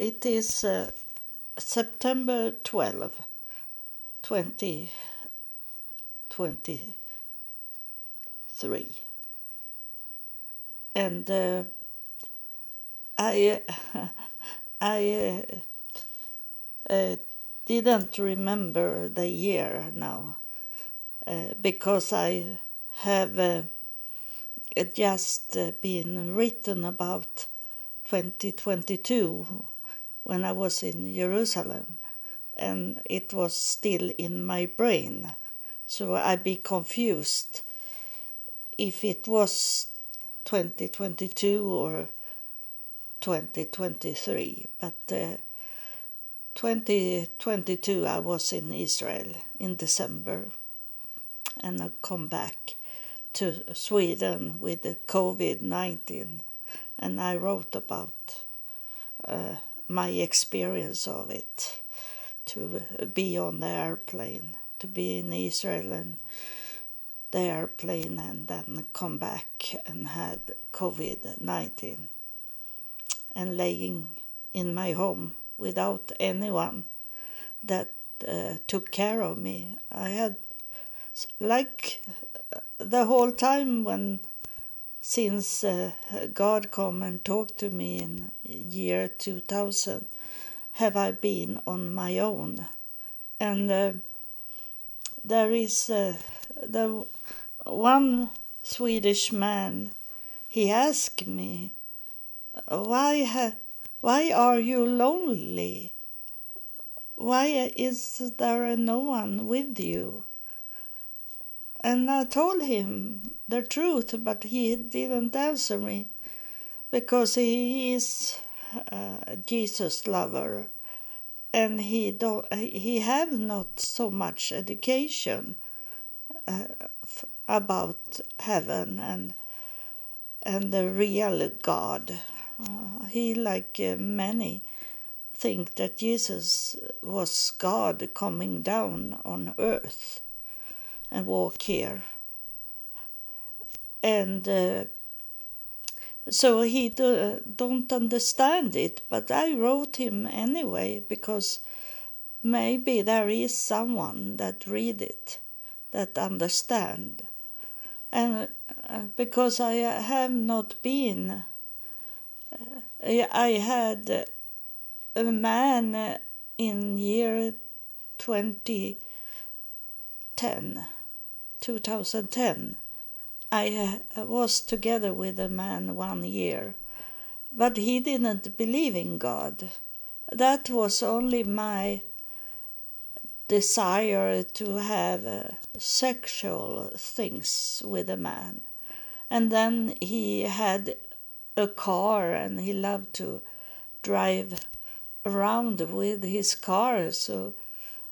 It is uh, September 12, 2023. And uh, I, I uh, uh, didn't remember the year now uh, because I have uh, just been written about 2022 when I was in Jerusalem and it was still in my brain. So I'd be confused if it was 2022 or 2023. But uh, 2022 I was in Israel in December and I come back to Sweden with the COVID 19 and I wrote about uh, my experience of it to be on the airplane, to be in Israel and the airplane and then come back and had COVID 19 and laying in my home without anyone that uh, took care of me. I had, like the whole time when since uh, God come and talked to me in year 2000 have I been on my own? And uh, there is uh, the one Swedish man he asked me why ha- why are you lonely? Why is there no one with you and I told him the truth, but he didn't answer me because he is a Jesus lover and he don't he have not so much education uh, f- about heaven and and the real God. Uh, he like uh, many think that Jesus was God coming down on earth and walk here. And uh, so he do, don't understand it, but I wrote him anyway because maybe there is someone that read it, that understand. And uh, because I have not been, uh, I had a man in year 2010 2010, I uh, was together with a man one year, but he didn't believe in God. That was only my desire to have uh, sexual things with a man. And then he had a car and he loved to drive around with his car, so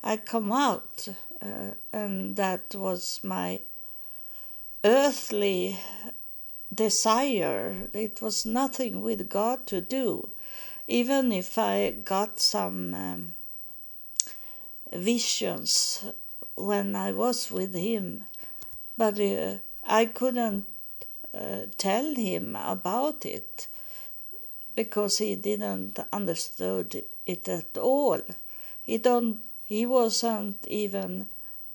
I come out uh, and that was my earthly desire. It was nothing with God to do, even if I got some um, visions when I was with Him, but uh, I couldn't uh, tell Him about it because He didn't understood it at all. He don't he wasn't even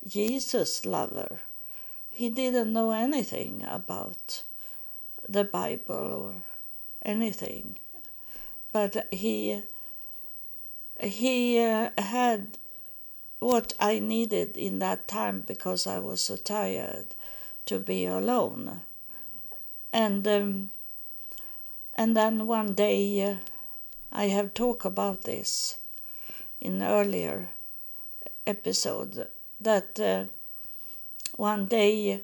Jesus' lover. He didn't know anything about the Bible or anything. But he he uh, had what I needed in that time because I was so tired to be alone. And um, and then one day uh, I have talked about this in earlier episode that uh, one day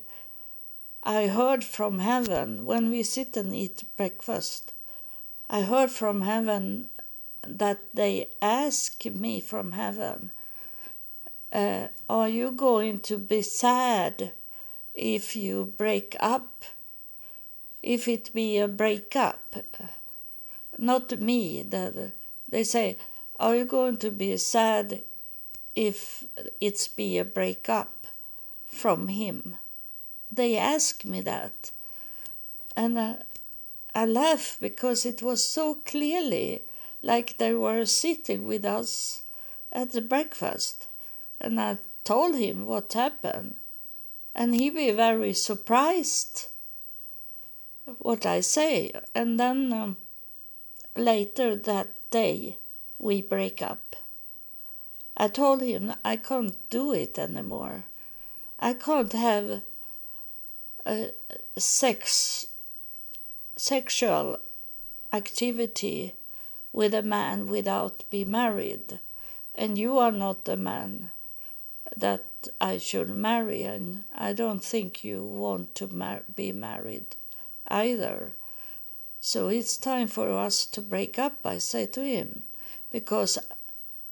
I heard from heaven when we sit and eat breakfast. I heard from heaven that they ask me from heaven, uh, Are you going to be sad if you break up? If it be a breakup? Not me. The, they say, Are you going to be sad if it's be a breakup from him. They ask me that, and I, I laugh because it was so clearly like they were sitting with us at the breakfast. And I told him what happened. And he be very surprised what I say. And then um, later that day, we break up. I told him I can't do it anymore. I can't have a sex sexual activity with a man without be married and you are not the man that I should marry and I don't think you want to mar- be married either so it's time for us to break up I say to him because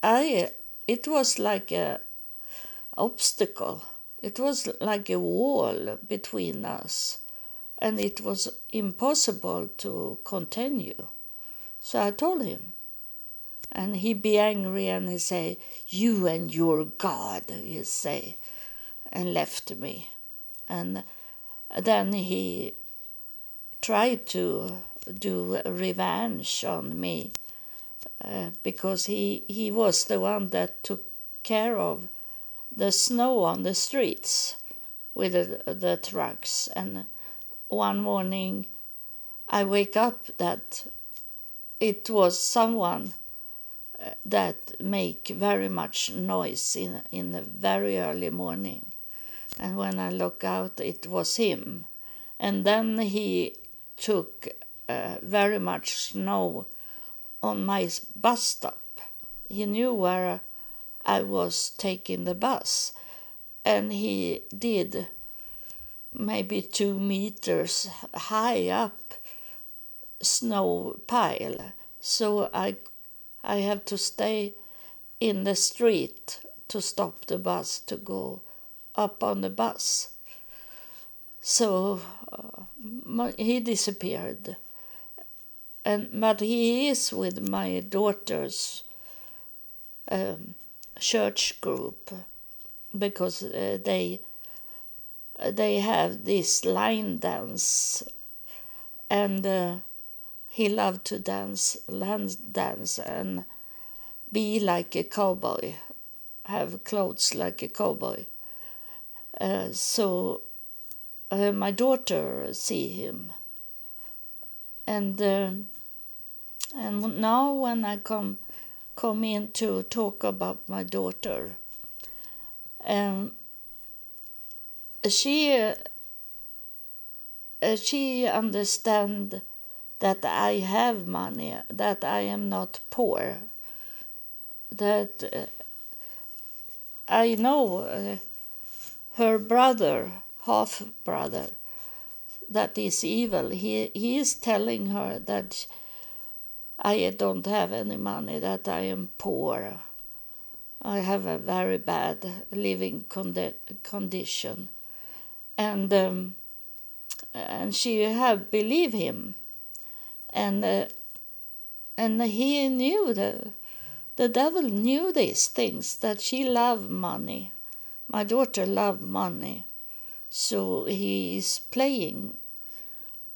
I it was like a obstacle it was like a wall between us and it was impossible to continue. So I told him. And he be angry and he say, You and your God, he say, and left me. And then he tried to do revenge on me uh, because he, he was the one that took care of the snow on the streets with the, the trucks. And one morning I wake up that it was someone uh, that make very much noise in in the very early morning. And when I look out it was him. And then he took uh, very much snow on my bus stop he knew where I was taking the bus and he did maybe two meters high up snow pile. So I, I have to stay in the street to stop the bus to go up on the bus. So uh, he disappeared. And, but he is with my daughter's um, church group because uh, they they have this line dance. And uh, he loved to dance land dance and be like a cowboy have clothes like a cowboy. Uh, so uh, my daughter see him and uh, and now when i come come in to talk about my daughter um, she uh, she understand that I have money, that I am not poor, that uh, I know uh, her brother, half brother, that is evil. He he is telling her that I don't have any money, that I am poor. I have a very bad living condi- condition and um, and she have believe him, and uh, and he knew the the devil knew these things that she loved money, my daughter loved money, so he is playing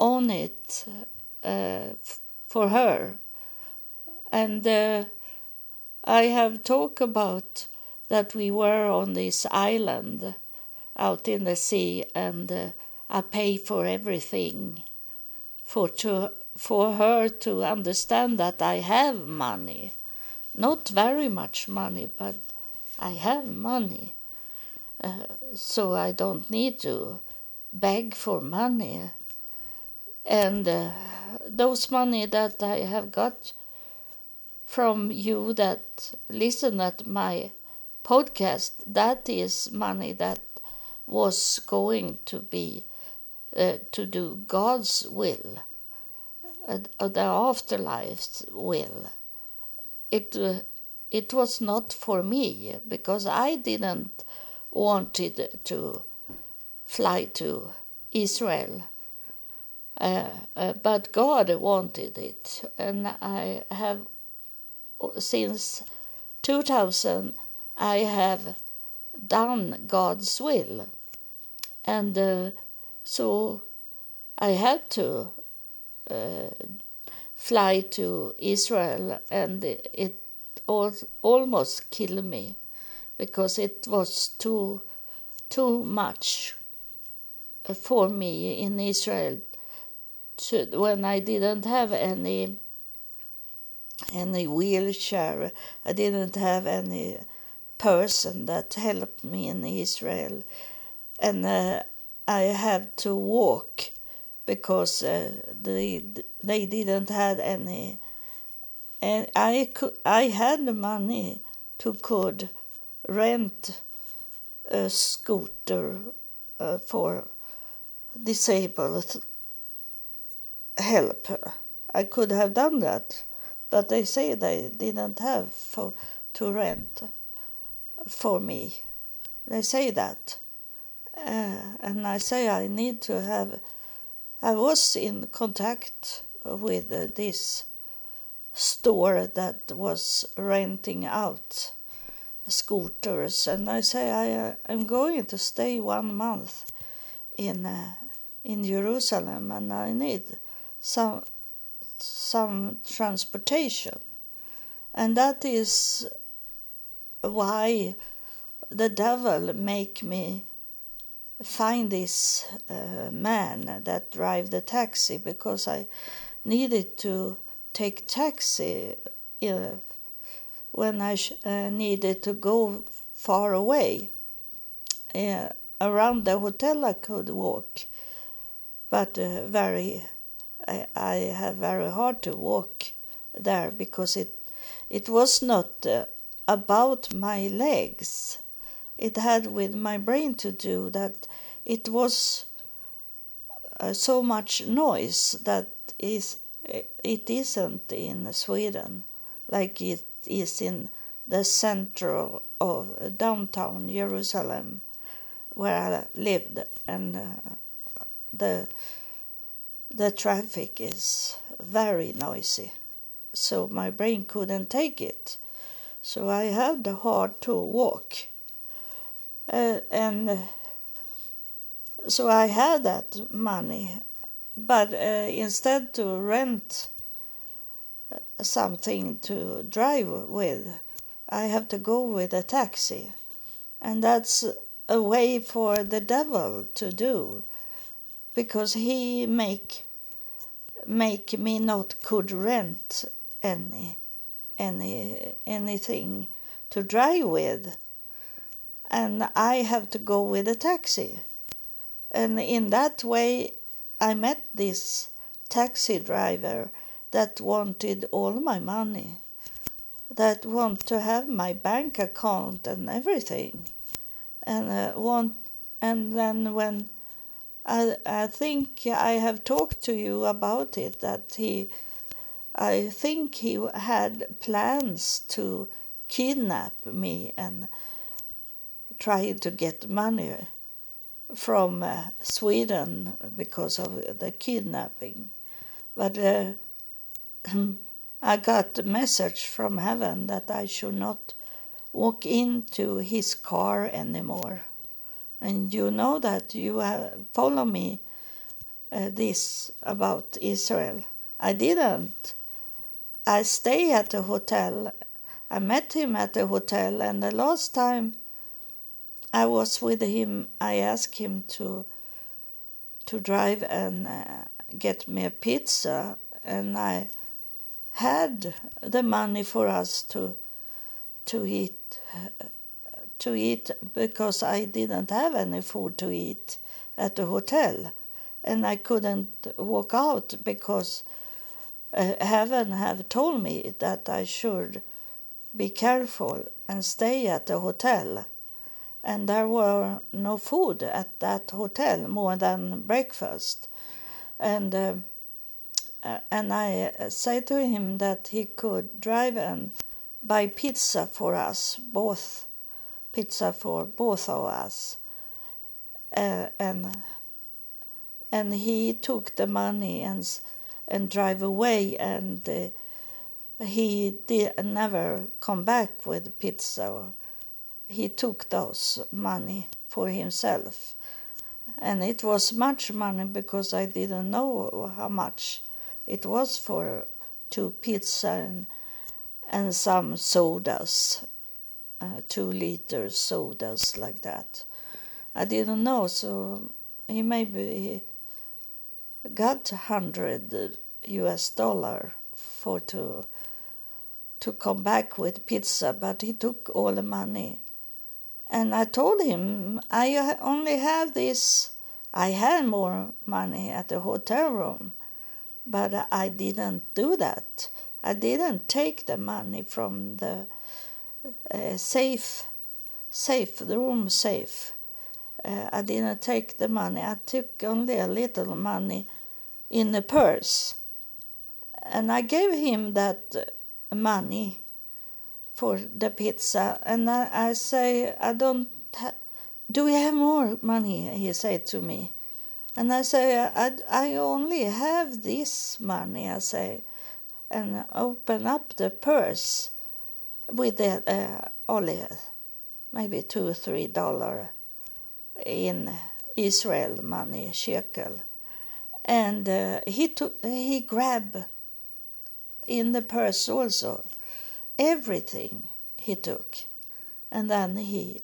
on it uh, for her, and uh, I have talked about that we were on this island out in the sea and uh, I pay for everything for to for her to understand that I have money. Not very much money but I have money. Uh, so I don't need to beg for money and uh, those money that I have got from you that listen at my podcast that is money that was going to be uh, to do God's will, uh, the afterlife's will. It uh, it was not for me because I didn't wanted to fly to Israel. Uh, uh, but God wanted it, and I have since 2000 I have done God's will. And uh, so I had to uh, fly to Israel, and it almost killed me because it was too too much for me in Israel when I didn't have any any wheelchair. I didn't have any person that helped me in Israel, and uh, I had to walk because uh, they they didn't have any. And I could I had money to could rent a scooter uh, for disabled help. I could have done that, but they say they didn't have for to rent for me. They say that, uh, and I say I need to have. I was in contact with uh, this store that was renting out scooters, and I say I am uh, going to stay one month in uh, in Jerusalem, and I need some some transportation, and that is why the devil make me find this uh, man that drive the taxi because I needed to take taxi uh, when I uh, needed to go far away. Around the hotel I could walk, but uh, very I, I have very hard to walk there because it it was not uh, about my legs. It had with my brain to do that it was uh, so much noise that is it isn't in Sweden like it is in the central of downtown Jerusalem where I lived and uh, the the traffic is very noisy so my brain couldn't take it. So I had the hard to walk. Uh, and uh, so I had that money but uh, instead to rent uh, something to drive with I have to go with a taxi. And that's a way for the devil to do because he make make me not could rent any any anything to drive with. And I have to go with a taxi. And in that way I met this taxi driver that wanted all my money that want to have my bank account and everything. And uh, want and then when I I think I have talked to you about it that he I think he had plans to kidnap me and try to get money from uh, Sweden because of the kidnapping. But uh, I got a message from heaven that I should not walk into his car anymore. And you know that you have follow me uh, this about Israel. I didn't. I stay at the hotel. I met him at the hotel, and the last time I was with him, I asked him to to drive and uh, get me a pizza, and I had the money for us to to eat to eat because I didn't have any food to eat at the hotel. And I couldn't walk out because uh, heaven have told me that I should be careful and stay at the hotel. And there were no food at that hotel more than breakfast. And uh, and I said to him that he could drive and buy pizza for us, both pizza for both of us. Uh, and and he took the money and and drive away and uh, he did never come back with pizza. He took those money for himself. And it was much money because I didn't know how much it was for two pizza and, and some sodas, uh, two liter sodas like that. I didn't know, so he maybe got hundred U.S. dollar for to to come back with pizza, but he took all the money. And I told him I only have this. I had more money at the hotel room, but I didn't do that. I didn't take the money from the uh, safe, safe, the room safe. Uh, I didn't take the money. I took only a little money in the purse. And I gave him that money for the pizza. And I, I say, I don't, ha- do we have more money? He said to me. And I say, I, I only have this money, I say, and open up the purse with the, uh, only maybe two or three dollar in Israel money, shekel. And uh, he took, he grabbed in the purse also everything he took. And then he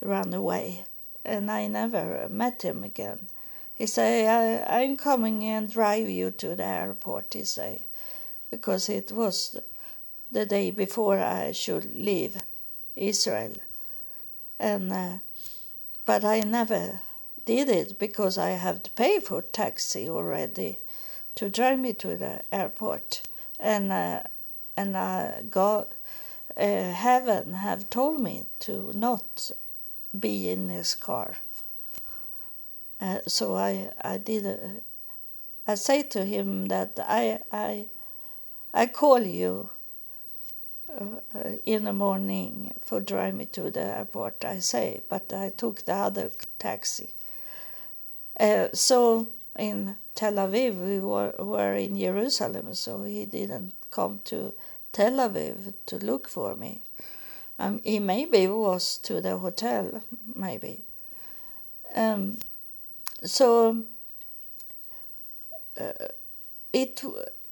ran away. And I never met him again. He say, I, I'm coming and drive you to the airport, he say, because it was the day before I should leave Israel. And uh, but I never did it because I have to pay for taxi already to drive me to the airport, and uh, and uh, God, uh, heaven have told me to not be in this car. Uh, so I I did. Uh, I say to him that I I I call you uh, in the morning for drive me to the airport. I say, but I took the other taxi. Uh, so in Tel Aviv, we were, were in Jerusalem, so he didn't come to Tel Aviv to look for me. Um, he maybe was to the hotel, maybe. Um, so uh, it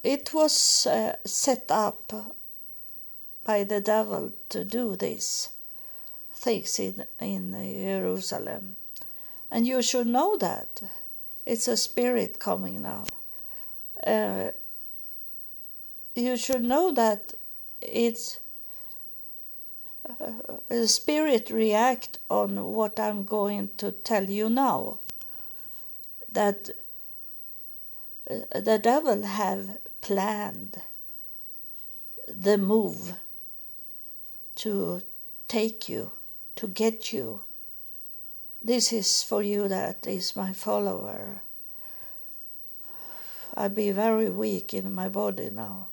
it was uh, set up by the devil to do these things in, in Jerusalem. And you should know that. It's a spirit coming now. Uh, you should know that it's uh, the spirit react on what I'm going to tell you now. That uh, the devil have planned the move to take you, to get you. This is for you that is my follower. I be very weak in my body now.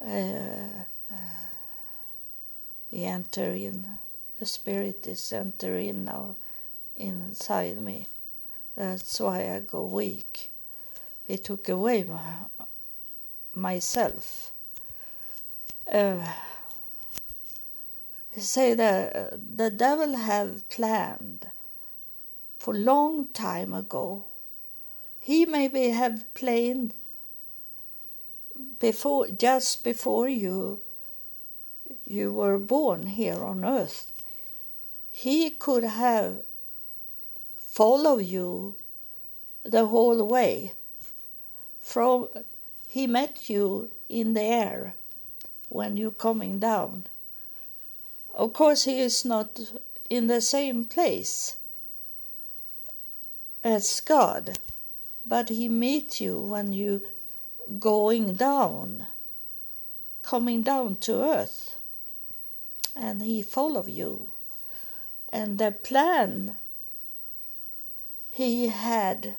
Uh, uh, he enter in, the spirit is entering now inside me. That's why I go weak. He took away my, myself. Uh, say that uh, the devil have planned for long time ago. He maybe have planned before just before you you were born here on earth. He could have followed you the whole way. From he met you in the air when you coming down of course, he is not in the same place as God, but he meets you when you going down, coming down to earth, and he follow you. And the plan he had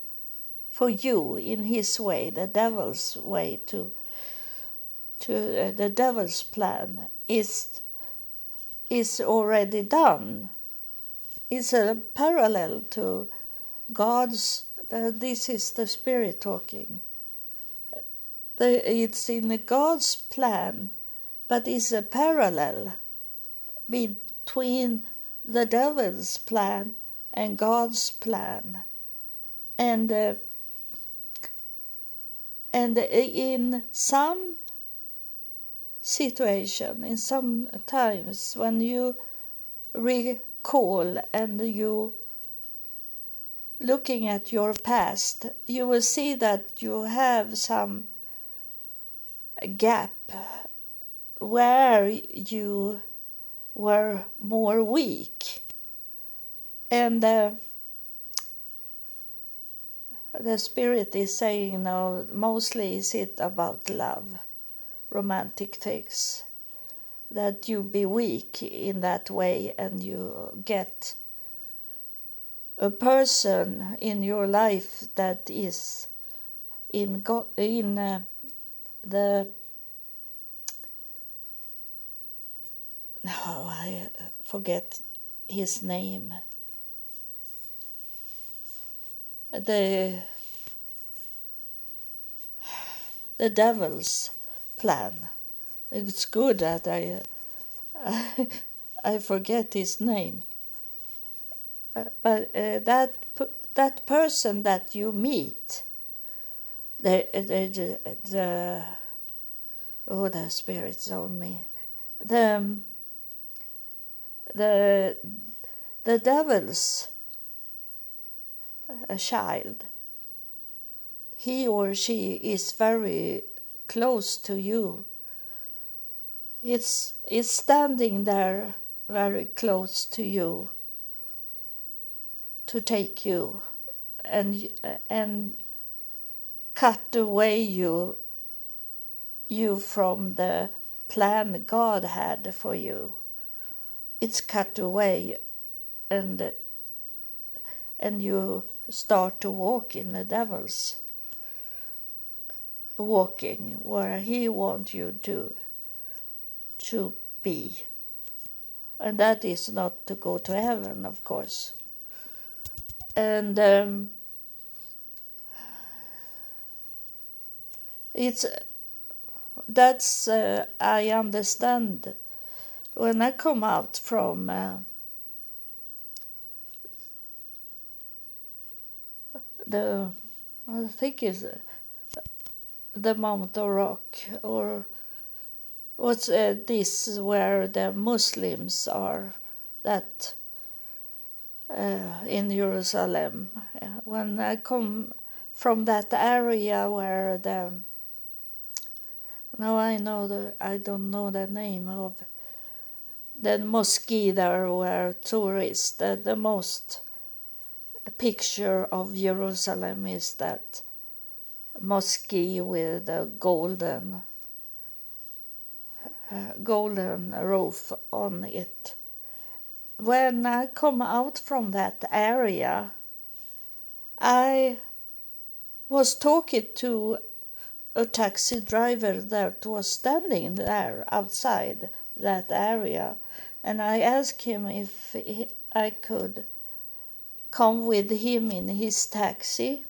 for you in his way, the devil's way to to uh, the devil's plan is is already done. It's a parallel to God's, this is the Spirit talking. The, it's in God's plan, but it's a parallel between the devil's plan and God's plan. And uh, and in some situation in some times when you recall and you looking at your past you will see that you have some gap where you were more weak. And uh, the spirit is saying now mostly is it about love romantic things that you be weak in that way and you get a person in your life that is in God, in uh, the no I forget his name. The the devil's plan. It's good that I I, I forget his name. Uh, but uh, that that person that you meet, the the the oh the spirits on me, the the the devil's a child, he or she is very close to you. It's, it's standing there very close to you to take you and and cut away you you from the plan God had for you. It's cut away and and you start to walk in the devil's walking. Where he wants you to to be. And that is not to go to heaven of course. And um, it's that's uh, i understand. When i come out from uh, the I think is the Mount of Rock or what's uh, this where the Muslims are that uh, in Jerusalem. When I come from that area where the now I know the I don't know the name of the mosque there where tourists the, the most picture of Jerusalem is that mosque with a golden golden roof on it. When I come out from that area, I was talking to a taxi driver that was standing there outside that area, and I asked him if he, I could come with him in his taxi.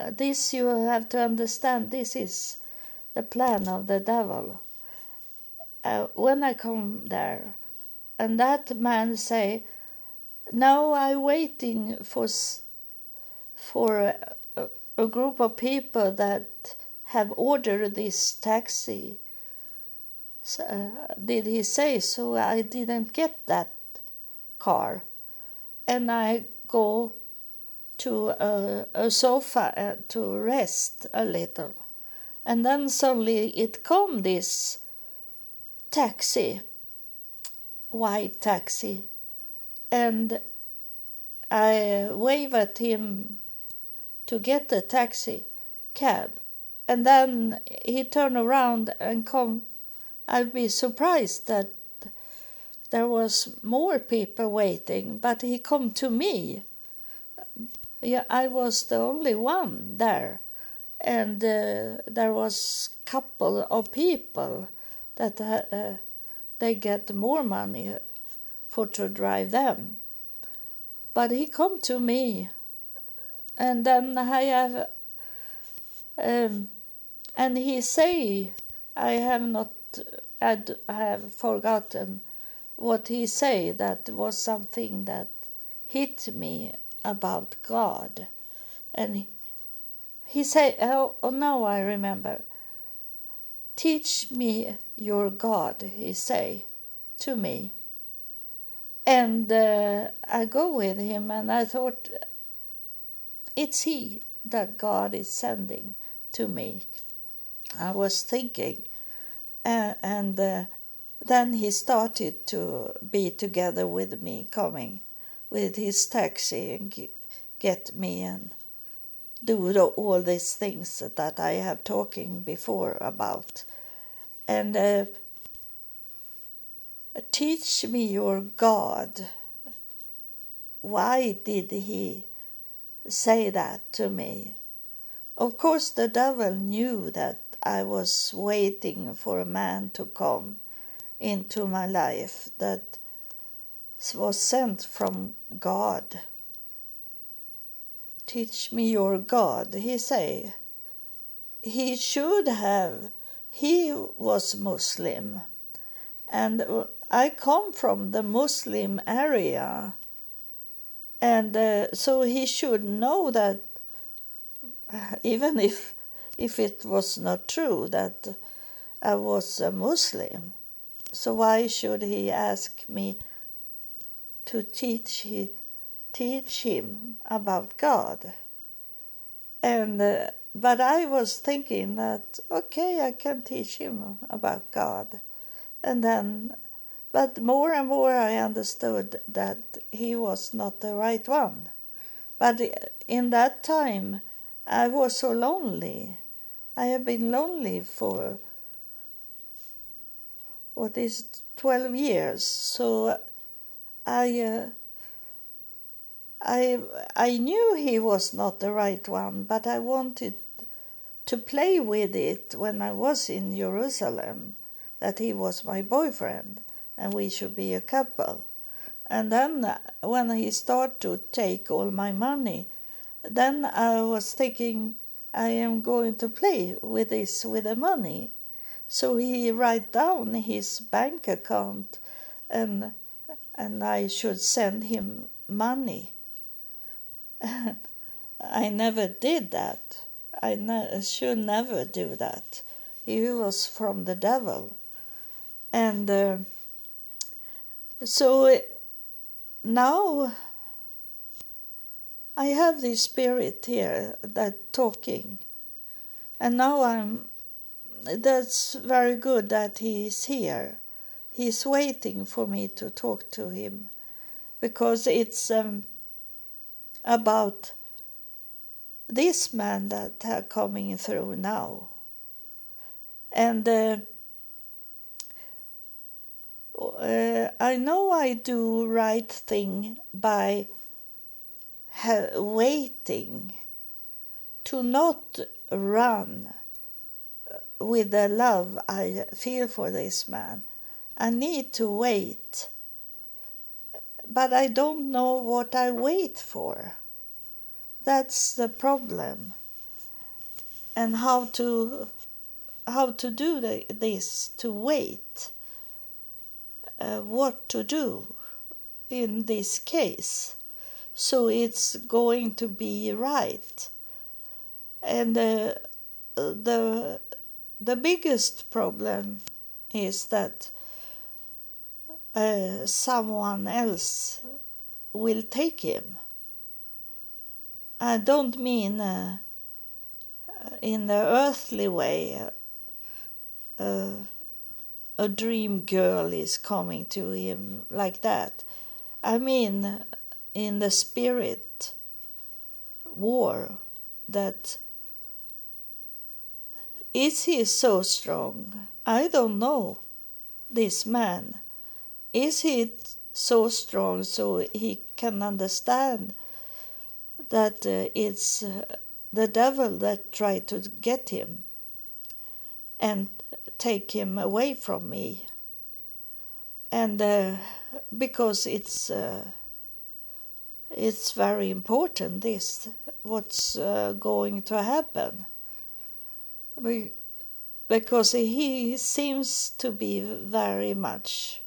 Uh, this you have to understand. This is the plan of the devil. Uh, when I come there, and that man say, "Now I'm waiting for for a, a group of people that have ordered this taxi." So, uh, did he say so? I didn't get that car and I go to a, a sofa uh, to rest a little. And then suddenly it come this taxi, white taxi, and I wave at him to get the taxi cab, and then he turn around and come. I'd be surprised that there was more people waiting, but he come to me. Yeah, I was the only one there, and uh, there was couple of people that uh, they get more money for to drive them. But he come to me, and then I have, um, and he say, I have not, I have forgotten what he say that was something that hit me about God. And he, said, oh, oh, now I remember. Teach me your God, he say to me. And uh, I go with him, and I thought, it's he that God is sending to me. I was thinking, uh, and uh, then he started to be together with me, coming with his taxi and get me and do all these things that I have talking before about, and uh, teach me your God. Why did he say that to me? Of course, the devil knew that I was waiting for a man to come into my life that was sent from God. Teach me your God, he say. He should have, he was Muslim, and I come from the Muslim area, and uh, so he should know that even if if it was not true that I was a Muslim, so why should he ask me to teach he, teach him about God? And uh, but I was thinking that okay, I can teach him about God, and then, but more and more I understood that he was not the right one. But in that time, I was so lonely. I have been lonely for what is 12 years. So I, uh, I, I knew he was not the right one, but I wanted to play with it when I was in Jerusalem, that he was my boyfriend and we should be a couple. And then uh, when he started to take all my money, then I was thinking I am going to play with this with the money so he write down his bank account and and I should send him money. I never did that. I ne- should never do that. He was from the devil. And uh, so now I have this spirit here that talking. And now I'm that's very good that he is here. He's waiting for me to talk to him because it's um, about this man that are coming through now. And uh, uh, I know I do right thing by waiting to not run with the love I feel for this man. I need to wait. But I don't know what I wait for. That's the problem. And how to how to do the, this to wait. Uh, what to do in this case. So it's going to be right. And uh, the the biggest problem is that uh, someone else will take him. I don't mean uh, in the earthly way. Uh, a dream girl is coming to him like that. I mean, in the spirit war that is he so strong? I don't know. This man. Is he so strong so he can understand that uh, it's uh, the devil that tried to get him and take him away from me? And uh, because it's uh, it's very important this what's uh, going to happen because he seems to be very much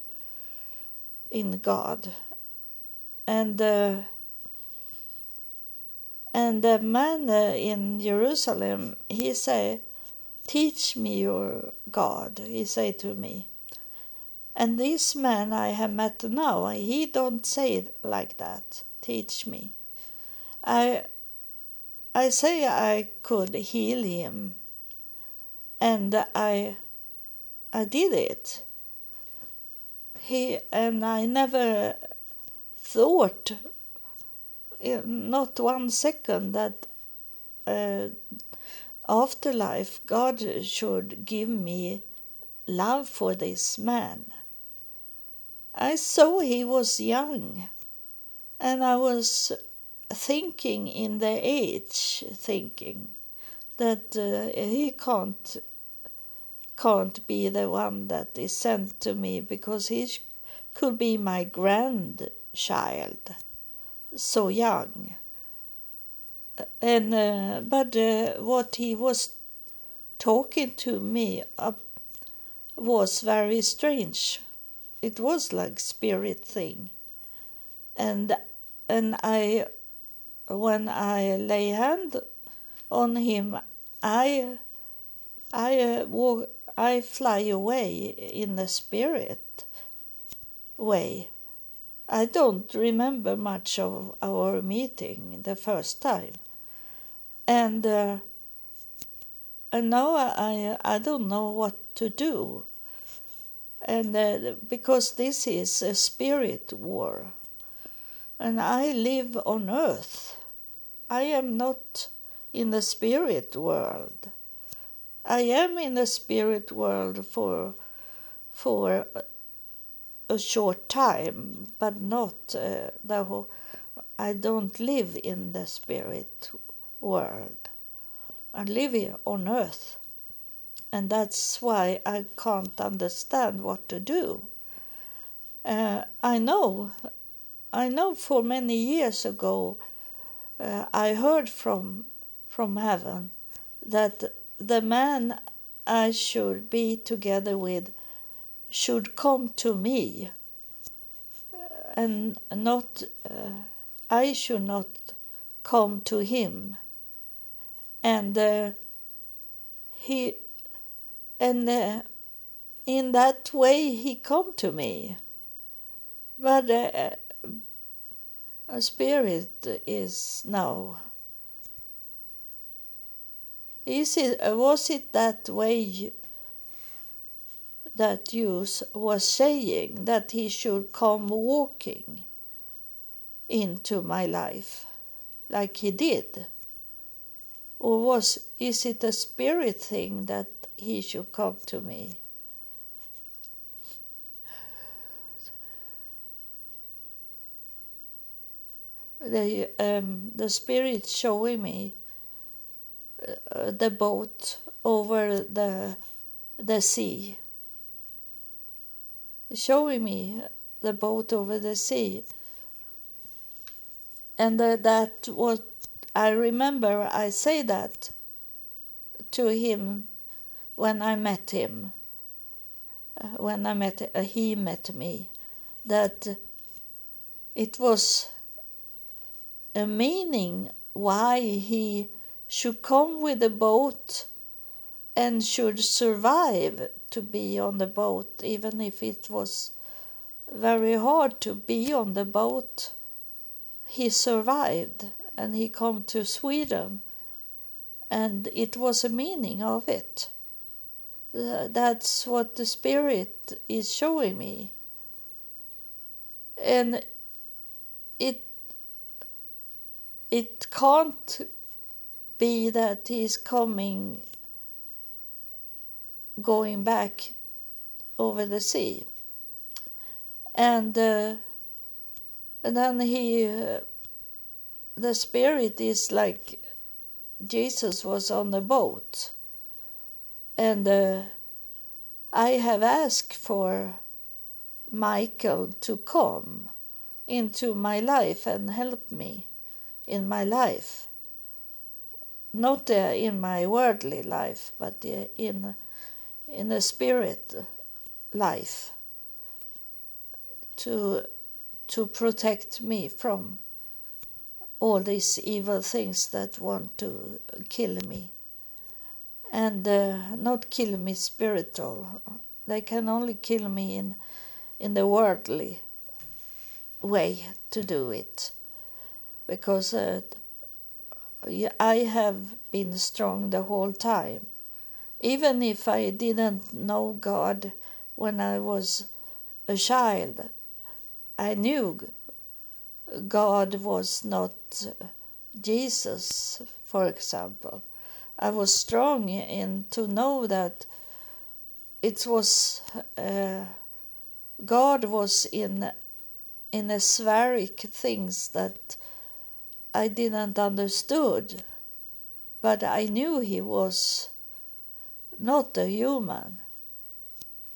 in God. And uh, and the man uh, in Jerusalem, he say, Teach me your God, he say to me. And this man I have met now, he don't say it like that. Teach me. I I say I could heal him, and I I did it. He and I never thought, not one second, that uh, afterlife God should give me love for this man. I saw he was young, and I was thinking in the age, thinking that uh, he can't can't be the one that is sent to me because he could be my grandchild, so young. And uh, but uh, what he was talking to me uh, was very strange. It was like spirit thing, and and I when I lay hand on him, I I uh, I fly away in the spirit way. I don't remember much of our meeting the first time, and uh, and now I I don't know what to do, and uh, because this is a spirit war, and I live on earth. I am not in the spirit world. I am in the spirit world for for a short time, but not uh, the whole. I don't live in the spirit world. I live on earth, and that's why I can't understand what to do. Uh, I know, I know. For many years ago, uh, I heard from from heaven that the man I should be together with should come to me and not uh, I should not come to him. And uh, he and uh, in that way he come to me. But uh, a spirit is now is it was it that way that you was saying that he should come walking into my life? Like he did? Or was is it a spirit thing that he should come to me? The um, the spirit showing me the boat over the the sea. Showing me the boat over the sea. And uh, that was i remember i say that to him when i met him. Uh, when i met uh, he met me. That it was a meaning why he should come with a boat and should survive to be on the boat, even if it was very hard to be on the boat. He survived and he come to Sweden, and it was a meaning of it. That's what the spirit is showing me, and it it can't be that he's coming going back over the sea and, uh, and then he uh, the spirit is like jesus was on the boat and uh, i have asked for michael to come into my life and help me in my life. Not uh, in my worldly life, but uh, in in the spirit life to to protect me from all these evil things that want to kill me and uh, not kill me spiritual. They can only kill me in in the worldly way to do it, because uh, I have been strong the whole time, even if I didn't know God when I was a child. I knew God was not Jesus, for example. I was strong in to know that it was uh, God was in in a spheric things that I didn't understood, but I knew he was not a human.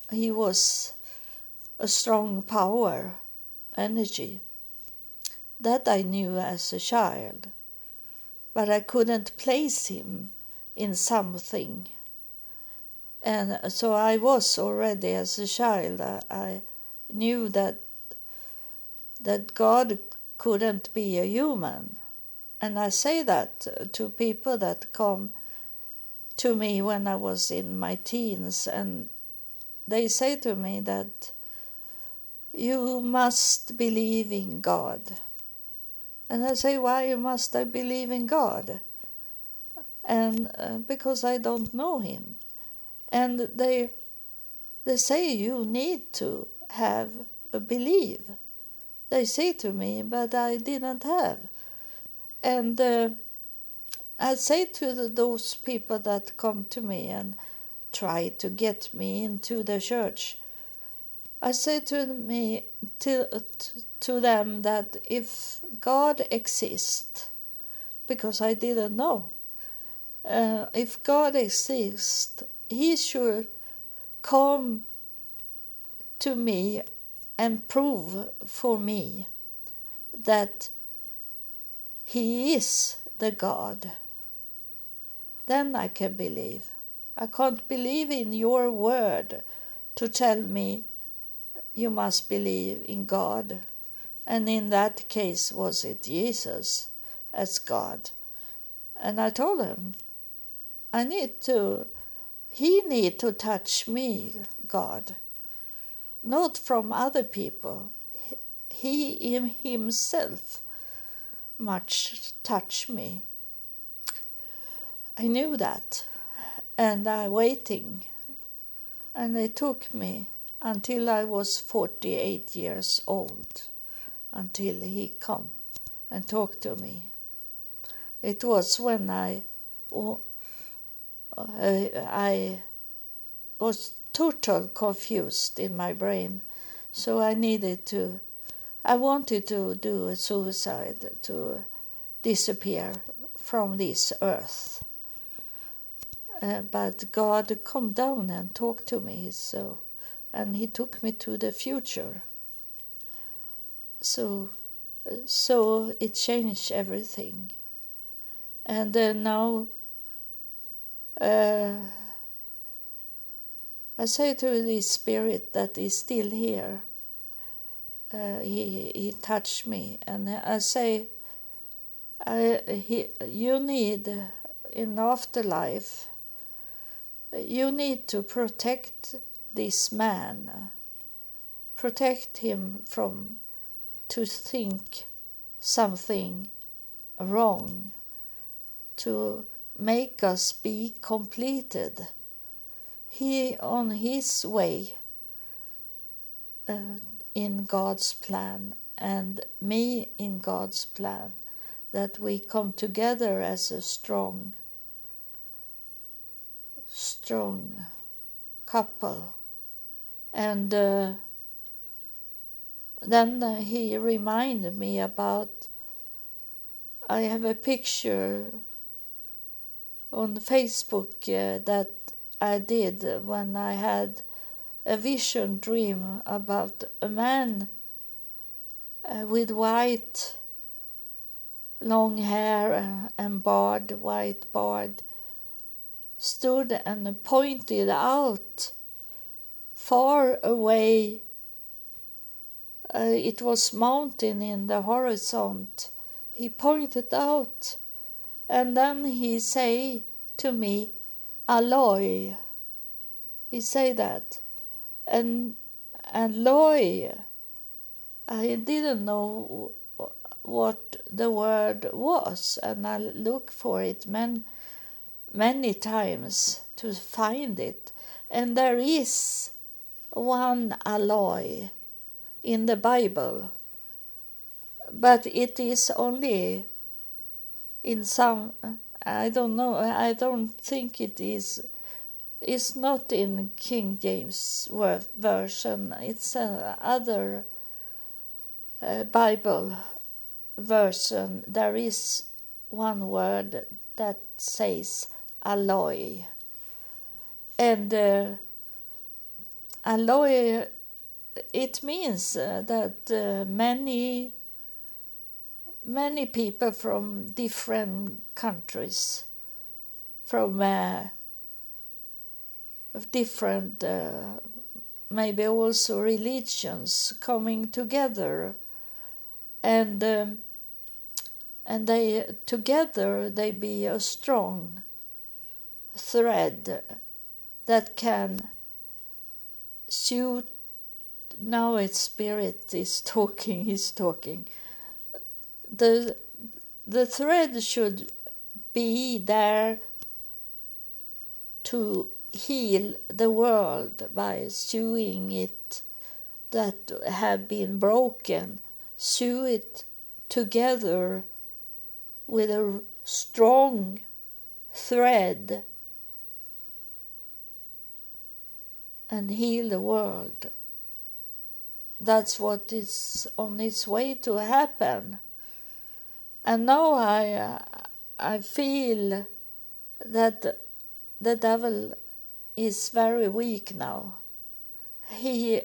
He was a strong power, energy. That I knew as a child, but I couldn't place him in something. And so I was already as a child, I, knew that that God couldn't be a human. And I say that to people that come to me when I was in my teens, and they say to me that you must believe in God. And I say, why must I believe in God? And uh, because I don't know Him. And they, they say you need to have a belief. They say to me, but I didn't have. And uh, I say to the, those people that come to me and try to get me into the church, I say to me to, to them that if God exists, because I didn't know, uh, if God exists, He should come to me and prove for me that He is the God. Then I can believe. I can't believe in your word to tell me you must believe in God. And in that case, was it Jesus as God? And I told him, I need to, he need to touch me, God, not from other people. He in himself much touch me. I knew that, and I waiting, and it took me until I was 48 years old until he come and talked to me. It was when I, uh, I was total confused in my brain, so I needed to, I wanted to do a suicide to disappear from this earth. Uh, but God come down and talked to me, so and he took me to the future. So, so it changed everything. And uh, now uh, I say to the spirit that is still here, uh, he, he touched me, and I say, I, he, you need in afterlife, you need to protect this man, protect him from to think something wrong, to make us be completed. He on his way uh, in God's plan and me in God's plan that we come together as a strong strong couple. And uh, then he reminded me about I have a picture on Facebook uh, that I did when I had a vision dream about a man uh, with white long hair and barred white barred stood and pointed out far away. Uh, it was mountain in the horizon. He pointed out, and then he say to me, alloy. He say that, and and alloy. I didn't know what the word was, and I looked for it many, many times to find it. And there is one alloy in the Bible, but it is only in some. I don't know. I don't think it is. It's not in King James version. It's another uh, Bible version. There is one word that says alloy, and uh, alloy it means uh, that uh, many many people from different countries from uh, different uh, maybe also religions coming together. And um, and they together they be a strong thread that can suit now its spirit is talking he's talking. The the thread should be there to heal the world by sewing it that have been broken sew it together with a strong thread and heal the world that's what is on its way to happen. And now I, uh, I feel that the devil is very weak now. He,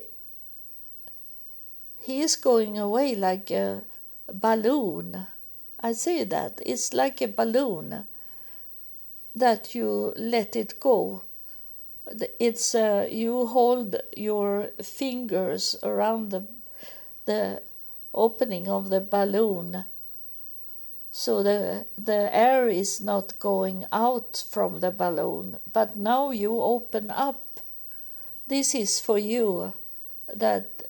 he is going away like a balloon. I say that. It's like a balloon that you let it go it's uh, you hold your fingers around the the opening of the balloon so the the air is not going out from the balloon but now you open up this is for you that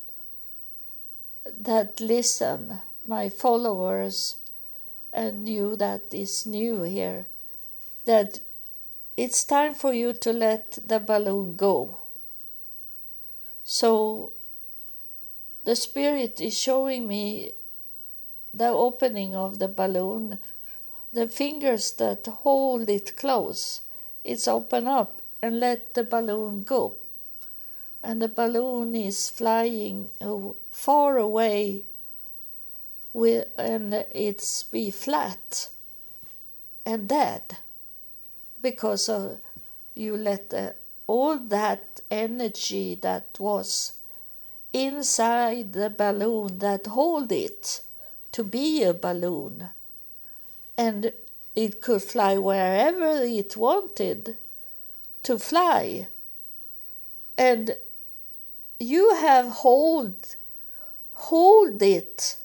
that listen my followers and you that is new here that it's time for you to let the balloon go. So the spirit is showing me the opening of the balloon, the fingers that hold it close. It's open up and let the balloon go. And the balloon is flying far away with, and it's be flat and dead because of you let uh, all that energy that was inside the balloon that hold it to be a balloon. And it could fly wherever it wanted to fly. And you have hold hold it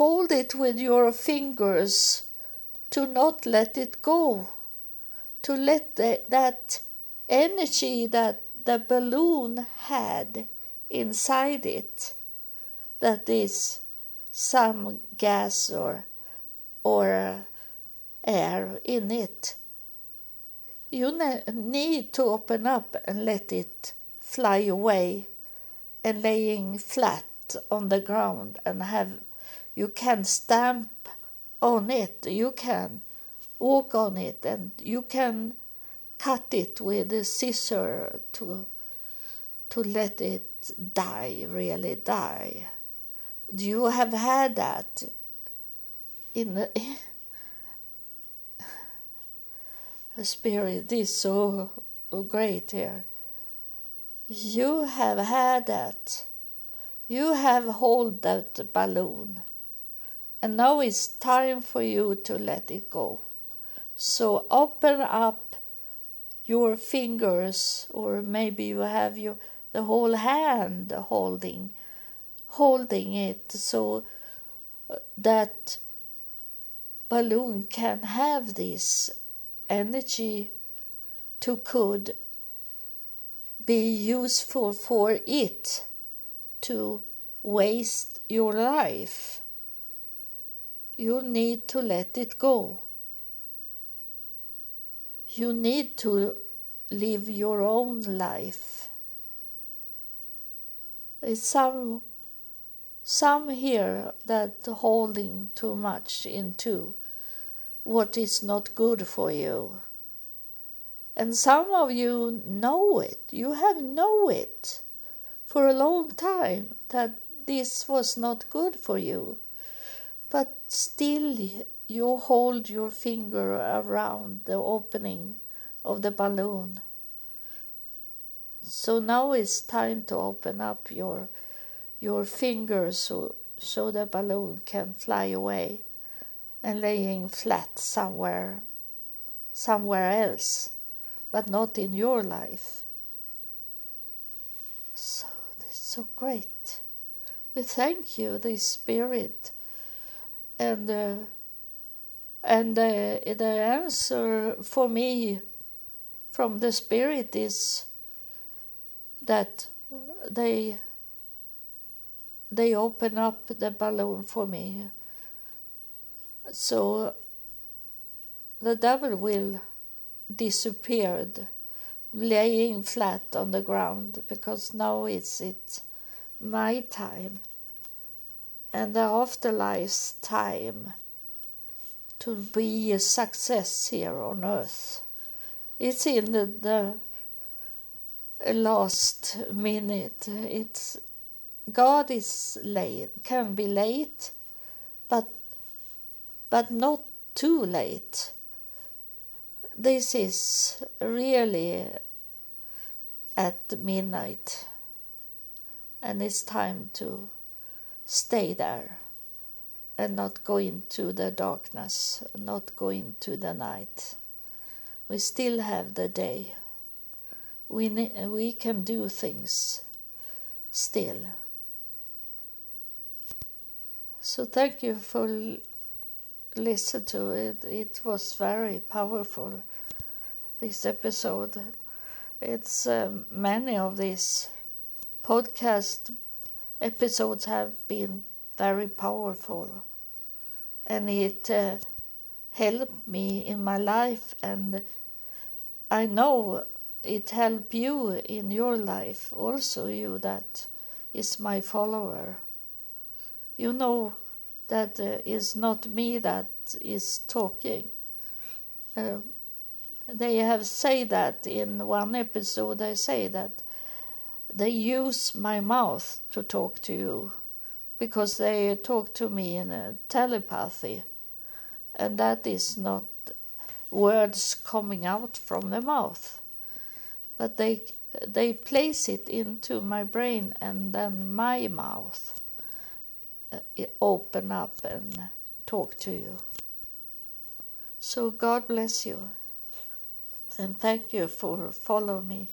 hold it with your fingers to not let it go, to let the, that energy that the balloon had inside it, that is some gas or, or eh, air in it. You ne- need to open up and let it fly away and laying flat on the ground and have you can stamp on it. You can walk on it and you can cut it with a scissor to to let it die, really die. You have had that in the, the spirit is so great here. You have had that. You have hold that balloon and now it's time for you to let it go. So open up your fingers, or maybe you have your the whole hand holding holding it so uh, that balloon can have this energy to could be useful for it to waste your life. You need to let it go. You need to live your own life. It's some some here that holding too much into what is not good for you. And some of you know it. You have know it for a long time that this was not good for you. But still you hold your finger around the opening of the balloon. So now it's time to open up your your fingers so so the balloon can fly away and laying flat somewhere somewhere else but not in your life. So this is so great. We thank you the spirit and uh, and uh, the answer for me from the spirit is that they they open up the balloon for me. So the devil will disappeared laying flat on the ground because now it's it my time. And the afterlife's time to be a success here on earth. It's in the, the last minute. It's god is late can be late but but not too late. This is really at midnight, and it's time to stay there and not go into the darkness, not go into the night. We still have the day. We, we can do things still. So thank you for listen to it. It was very powerful. This episode. It's um, many of these podcast episodes have been very powerful, and it uh, helped me in my life, and I know it helped you in your life also. You that is my follower. You know that uh, is not me that is talking. Uh, they have said that in one episode. They say that they use my mouth to talk to you because they talk to me in a telepathy, and that is not words coming out from the mouth, but they they place it into my brain and then my mouth Eh, open up and talk to you. So God bless you and thank you for follow me.